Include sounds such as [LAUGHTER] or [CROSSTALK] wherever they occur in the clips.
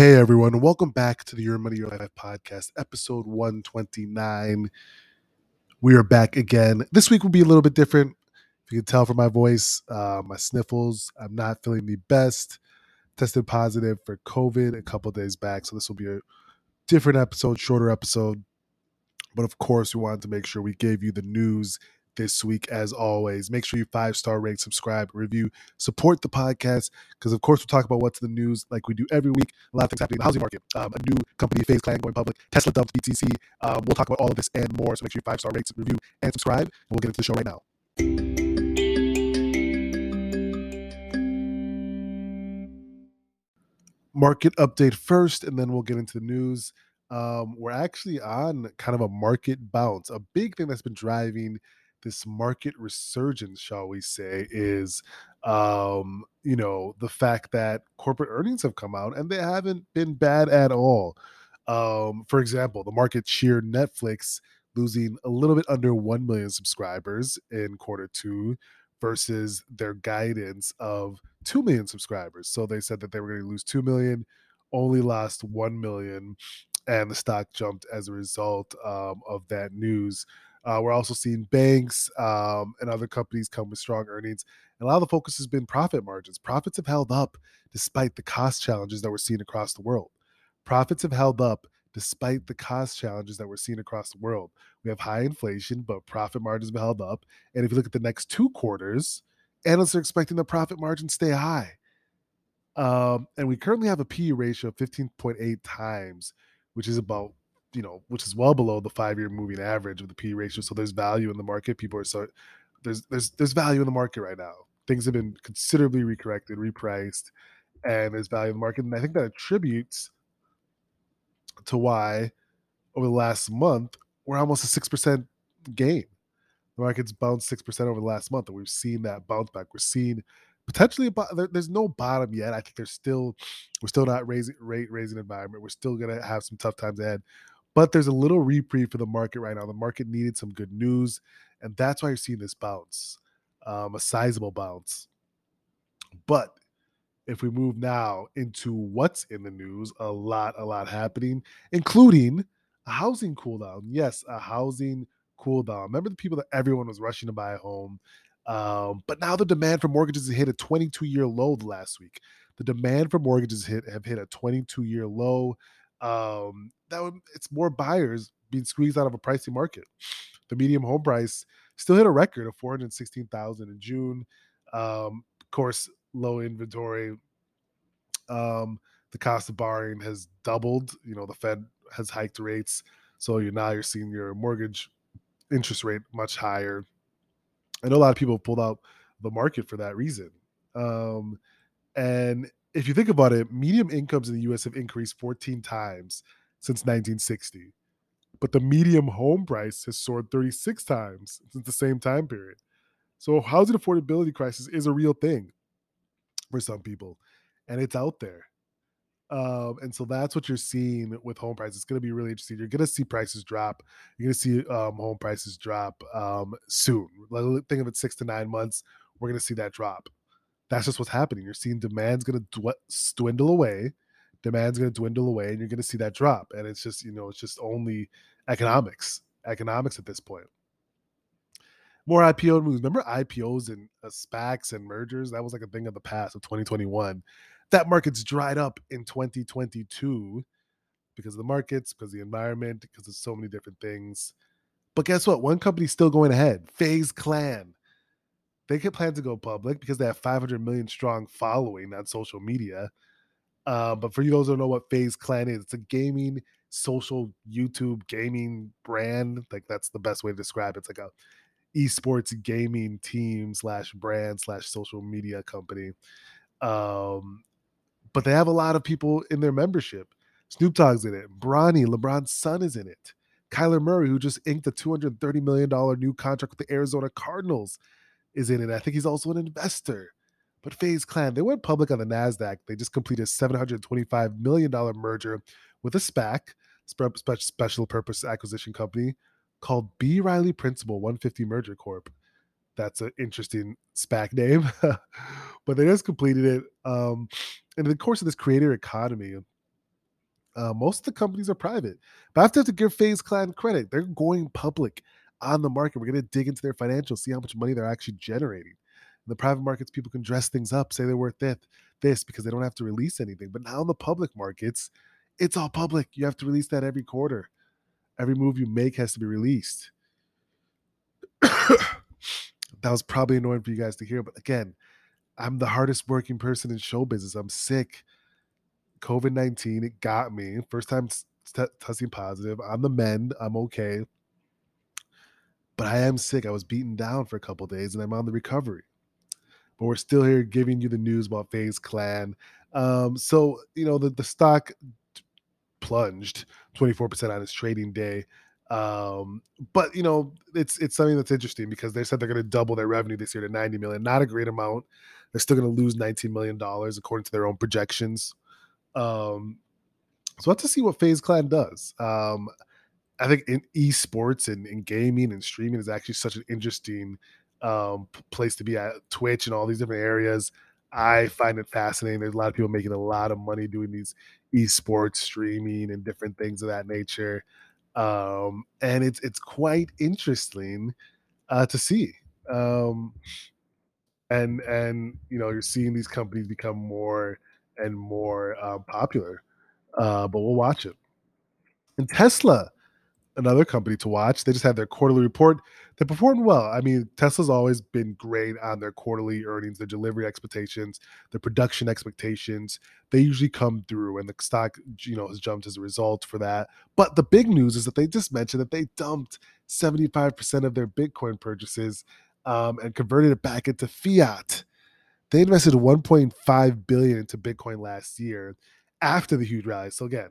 Hey everyone, welcome back to the Your Money Your Life podcast, episode 129. We are back again. This week will be a little bit different. If you can tell from my voice, uh, my sniffles, I'm not feeling the best. Tested positive for COVID a couple days back, so this will be a different episode, shorter episode. But of course, we wanted to make sure we gave you the news this week as always. Make sure you five star rate, subscribe, review, support the podcast because of course we'll talk about what's the news like we do every week. A lot of things happening in the housing market. Um, a new company, FaZe Clan, going public. Tesla dumped BTC. Um, we'll talk about all of this and more. So make sure you five star rate, review, and subscribe. And we'll get into the show right now. Market update first, and then we'll get into the news. Um, we're actually on kind of a market bounce. A big thing that's been driving this market resurgence, shall we say, is um, you know, the fact that corporate earnings have come out and they haven't been bad at all. Um, for example, the market cheered Netflix losing a little bit under 1 million subscribers in quarter two versus their guidance of 2 million subscribers. So they said that they were going to lose 2 million, only lost 1 million, and the stock jumped as a result um, of that news. Uh, we're also seeing banks um, and other companies come with strong earnings. And a lot of the focus has been profit margins. Profits have held up despite the cost challenges that we're seeing across the world. Profits have held up despite the cost challenges that we're seeing across the world. We have high inflation, but profit margins have held up. And if you look at the next two quarters, analysts are expecting the profit margin stay high. Um, and we currently have a PE ratio of 15.8 times, which is about you know, which is well below the five year moving average of the P ratio. So there's value in the market. People are so there's there's there's value in the market right now. Things have been considerably recorrected, repriced, and there's value in the market. And I think that attributes to why over the last month we're almost a six percent gain. The market's bounced six percent over the last month, and we've seen that bounce back. We're seeing potentially a there's no bottom yet. I think there's still we're still not raising rate raising environment. We're still gonna have some tough times ahead. But there's a little reprieve for the market right now. The market needed some good news, and that's why you're seeing this bounce, um, a sizable bounce. But if we move now into what's in the news, a lot, a lot happening, including a housing cooldown. Yes, a housing cooldown. Remember the people that everyone was rushing to buy a home. Um, but now the demand for mortgages hit a 22 year low last week. The demand for mortgages hit have hit a 22 year low um, that would it's more buyers being squeezed out of a pricey market. The medium home price still hit a record of 416,000 in June. Um, of course, low inventory. Um, the cost of borrowing has doubled. You know, the Fed has hiked rates, so you're now you're seeing your mortgage interest rate much higher. I know a lot of people have pulled out the market for that reason. Um, and if you think about it, medium incomes in the US have increased 14 times since 1960. But the medium home price has soared 36 times since the same time period. So housing affordability crisis is a real thing for some people, and it's out there. Um, and so that's what you're seeing with home prices. It's going to be really interesting. You're going to see prices drop. You're going to see um, home prices drop um, soon. Think of it six to nine months. We're going to see that drop that's just what's happening. You're seeing demand's going to dwindle away. Demand's going to dwindle away, and you're going to see that drop. And it's just, you know, it's just only economics, economics at this point. More IPO moves. Remember IPOs and uh, SPACs and mergers? That was like a thing of the past of 2021. That market's dried up in 2022 because of the markets, because the environment, because of so many different things. But guess what? One company's still going ahead. FaZe Clan they can plan to go public because they have 500 million strong following on social media. Uh, but for you those who don't know what FaZe Clan is, it's a gaming social YouTube gaming brand. Like that's the best way to describe it. It's like a esports gaming team slash brand slash social media company. Um, but they have a lot of people in their membership. Snoop Dogg's in it. Bronny, LeBron's son is in it. Kyler Murray, who just inked a $230 million new contract with the Arizona Cardinals is in it. I think he's also an investor. But FaZe Clan, they went public on the NASDAQ. They just completed a $725 million merger with a SPAC, special purpose acquisition company, called B. Riley Principal 150 Merger Corp. That's an interesting SPAC name. [LAUGHS] but they just completed it. Um, in the course of this creator economy, Uh, most of the companies are private, but I have to, have to give FaZe Clan credit. They're going public on the market. We're going to dig into their financials, see how much money they're actually generating. In the private markets, people can dress things up, say they're worth this, this because they don't have to release anything. But now in the public markets, it's all public. You have to release that every quarter. Every move you make has to be released. [COUGHS] that was probably annoying for you guys to hear, but again, I'm the hardest working person in show business. I'm sick. COVID 19, it got me. First time testing positive. I'm the mend. I'm okay. But I am sick. I was beaten down for a couple days and I'm on the recovery. But we're still here giving you the news about FaZe Clan. Um, so, you know, the, the stock plunged 24% on its trading day. Um, but you know, it's it's something that's interesting because they said they're going to double their revenue this year to 90 million. Not a great amount. They're still going to lose 19 million dollars according to their own projections. Um, so let's see what FaZe Clan does. Um, I think in esports and in gaming and streaming is actually such an interesting um, place to be at. Twitch and all these different areas. I find it fascinating. There's a lot of people making a lot of money doing these esports streaming and different things of that nature. Um, and it's it's quite interesting uh, to see. Um, and and you know you're seeing these companies become more and more uh, popular. Uh, but we'll watch it. And Tesla, another company to watch. They just had their quarterly report. They performed well. I mean, Tesla's always been great on their quarterly earnings, their delivery expectations, their production expectations. They usually come through, and the stock, you know, has jumped as a result for that. But the big news is that they just mentioned that they dumped 75% of their Bitcoin purchases um, and converted it back into fiat. They invested 1.5 billion into Bitcoin last year after the huge rally. So again,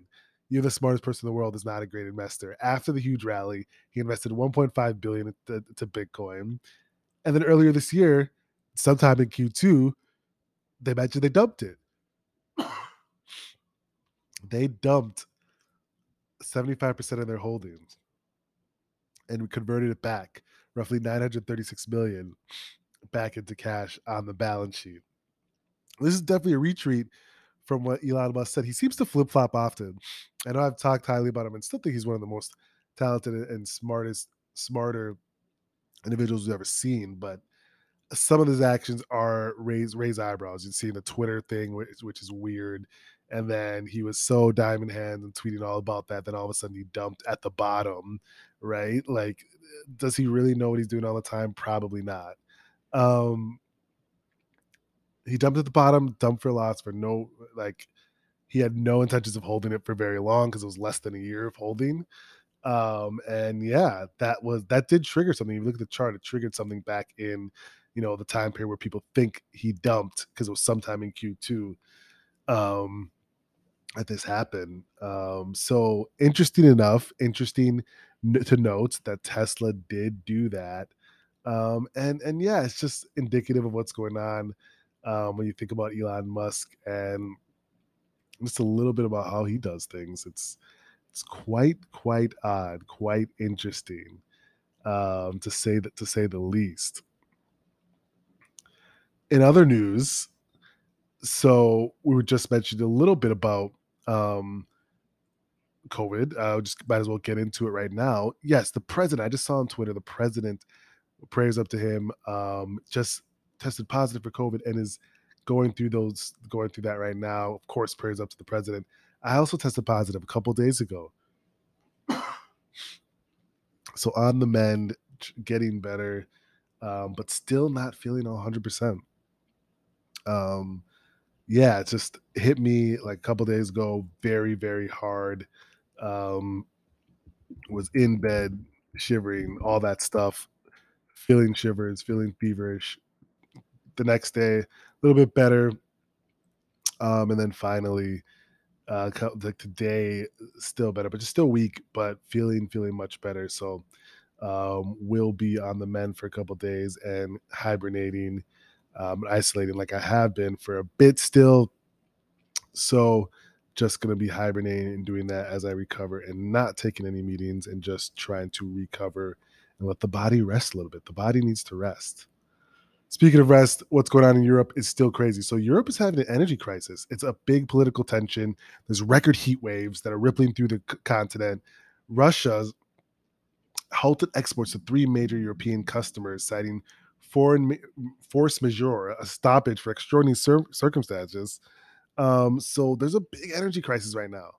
you're the smartest person in the world is not a great investor. After the huge rally, he invested 1.5 billion to, into Bitcoin, and then earlier this year, sometime in Q2, they mentioned they dumped it. they dumped 75% of their holdings and converted it back, roughly 936 million back into cash on the balance sheet. This is definitely a retreat from what Elon Musk said. He seems to flip flop often. I know I've talked highly about him and still think he's one of the most talented and smartest, smarter individuals we've ever seen. But some of his actions are raise raise eyebrows. You see the Twitter thing, which, which is weird. And then he was so diamond hands and tweeting all about that. Then all of a sudden he dumped at the bottom, right? Like, does he really know what he's doing all the time? Probably not. Um, he dumped at the bottom, dumped for loss for no like he had no intentions of holding it for very long because it was less than a year of holding. Um, and yeah, that was that did trigger something. If you look at the chart, it triggered something back in you know the time period where people think he dumped because it was sometime in Q2 um that this happened. Um, so interesting enough, interesting to note that Tesla did do that. Um, and and yeah, it's just indicative of what's going on um, when you think about Elon Musk and just a little bit about how he does things. It's it's quite quite odd, quite interesting, um, to say that to say the least. In other news, so we were just mentioned a little bit about um, COVID. Uh, just might as well get into it right now. Yes, the president. I just saw on Twitter the president. Prayers up to him. Um, just tested positive for COVID and is going through those going through that right now. Of course, prayers up to the president. I also tested positive a couple days ago. so on the mend, getting better, um, but still not feeling 100%. Um, yeah, it just hit me like a couple days ago very, very hard. Um, was in bed, shivering, all that stuff, feeling shivers, feeling feverish, the next day, a little bit better. Um, and then finally, uh, like today, still better, but just still weak, but feeling feeling much better. So, um, will be on the mend for a couple days and hibernating, um, isolating like I have been for a bit still. So, just going to be hibernating and doing that as I recover and not taking any meetings and just trying to recover and let the body rest a little bit. The body needs to rest. Speaking of rest, what's going on in Europe is still crazy. So Europe is having an energy crisis. It's a big political tension. There's record heat waves that are rippling through the continent. Russia's halted exports to three major European customers, citing foreign force majeure, a stoppage for extraordinary cir- circumstances. Um, so there's a big energy crisis right now.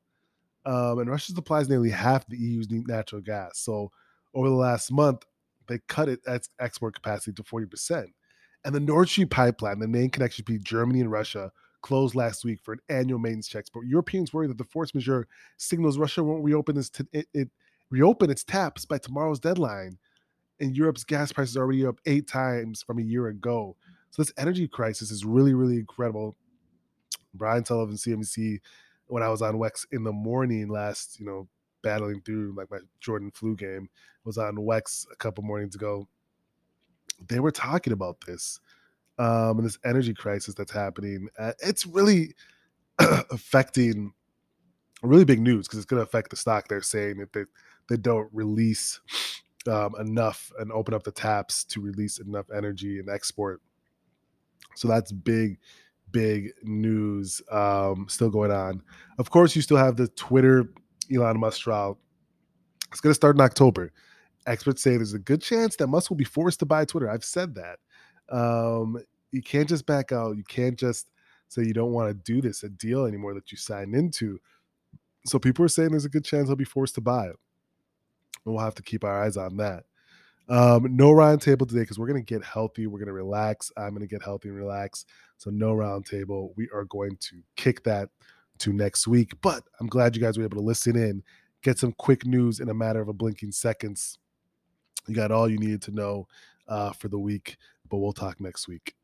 Um, and Russia supplies nearly half the EU's natural gas. So over the last month, they cut its export capacity to 40%. And the Nord Stream pipeline, the main connection between Germany and Russia, closed last week for an annual maintenance check. But Europeans worry that the force majeure signals Russia won't reopen this t- it, it reopen its taps by tomorrow's deadline. And Europe's gas prices are already up eight times from a year ago. So this energy crisis is really, really incredible. Brian Sullivan, CNBC, when I was on Wex in the morning last, you know, battling through like my Jordan flu game, was on Wex a couple mornings ago. They were talking about this um, and this energy crisis that's happening. Uh, it's really [CLEARS THROAT] affecting really big news because it's going to affect the stock. They're saying that they, they don't release um, enough and open up the taps to release enough energy and export. So that's big, big news um, still going on. Of course, you still have the Twitter Elon Musk trial. It's going to start in October. Experts say there's a good chance that Musk will be forced to buy Twitter. I've said that. Um, you can't just back out. You can't just say you don't want to do this a deal anymore that you signed into. So people are saying there's a good chance he'll be forced to buy it. And we'll have to keep our eyes on that. Um, no roundtable today because we're going to get healthy. We're going to relax. I'm going to get healthy and relax. So no roundtable. We are going to kick that to next week. But I'm glad you guys were able to listen in, get some quick news in a matter of a blinking seconds. You got all you needed to know uh, for the week, but we'll talk next week.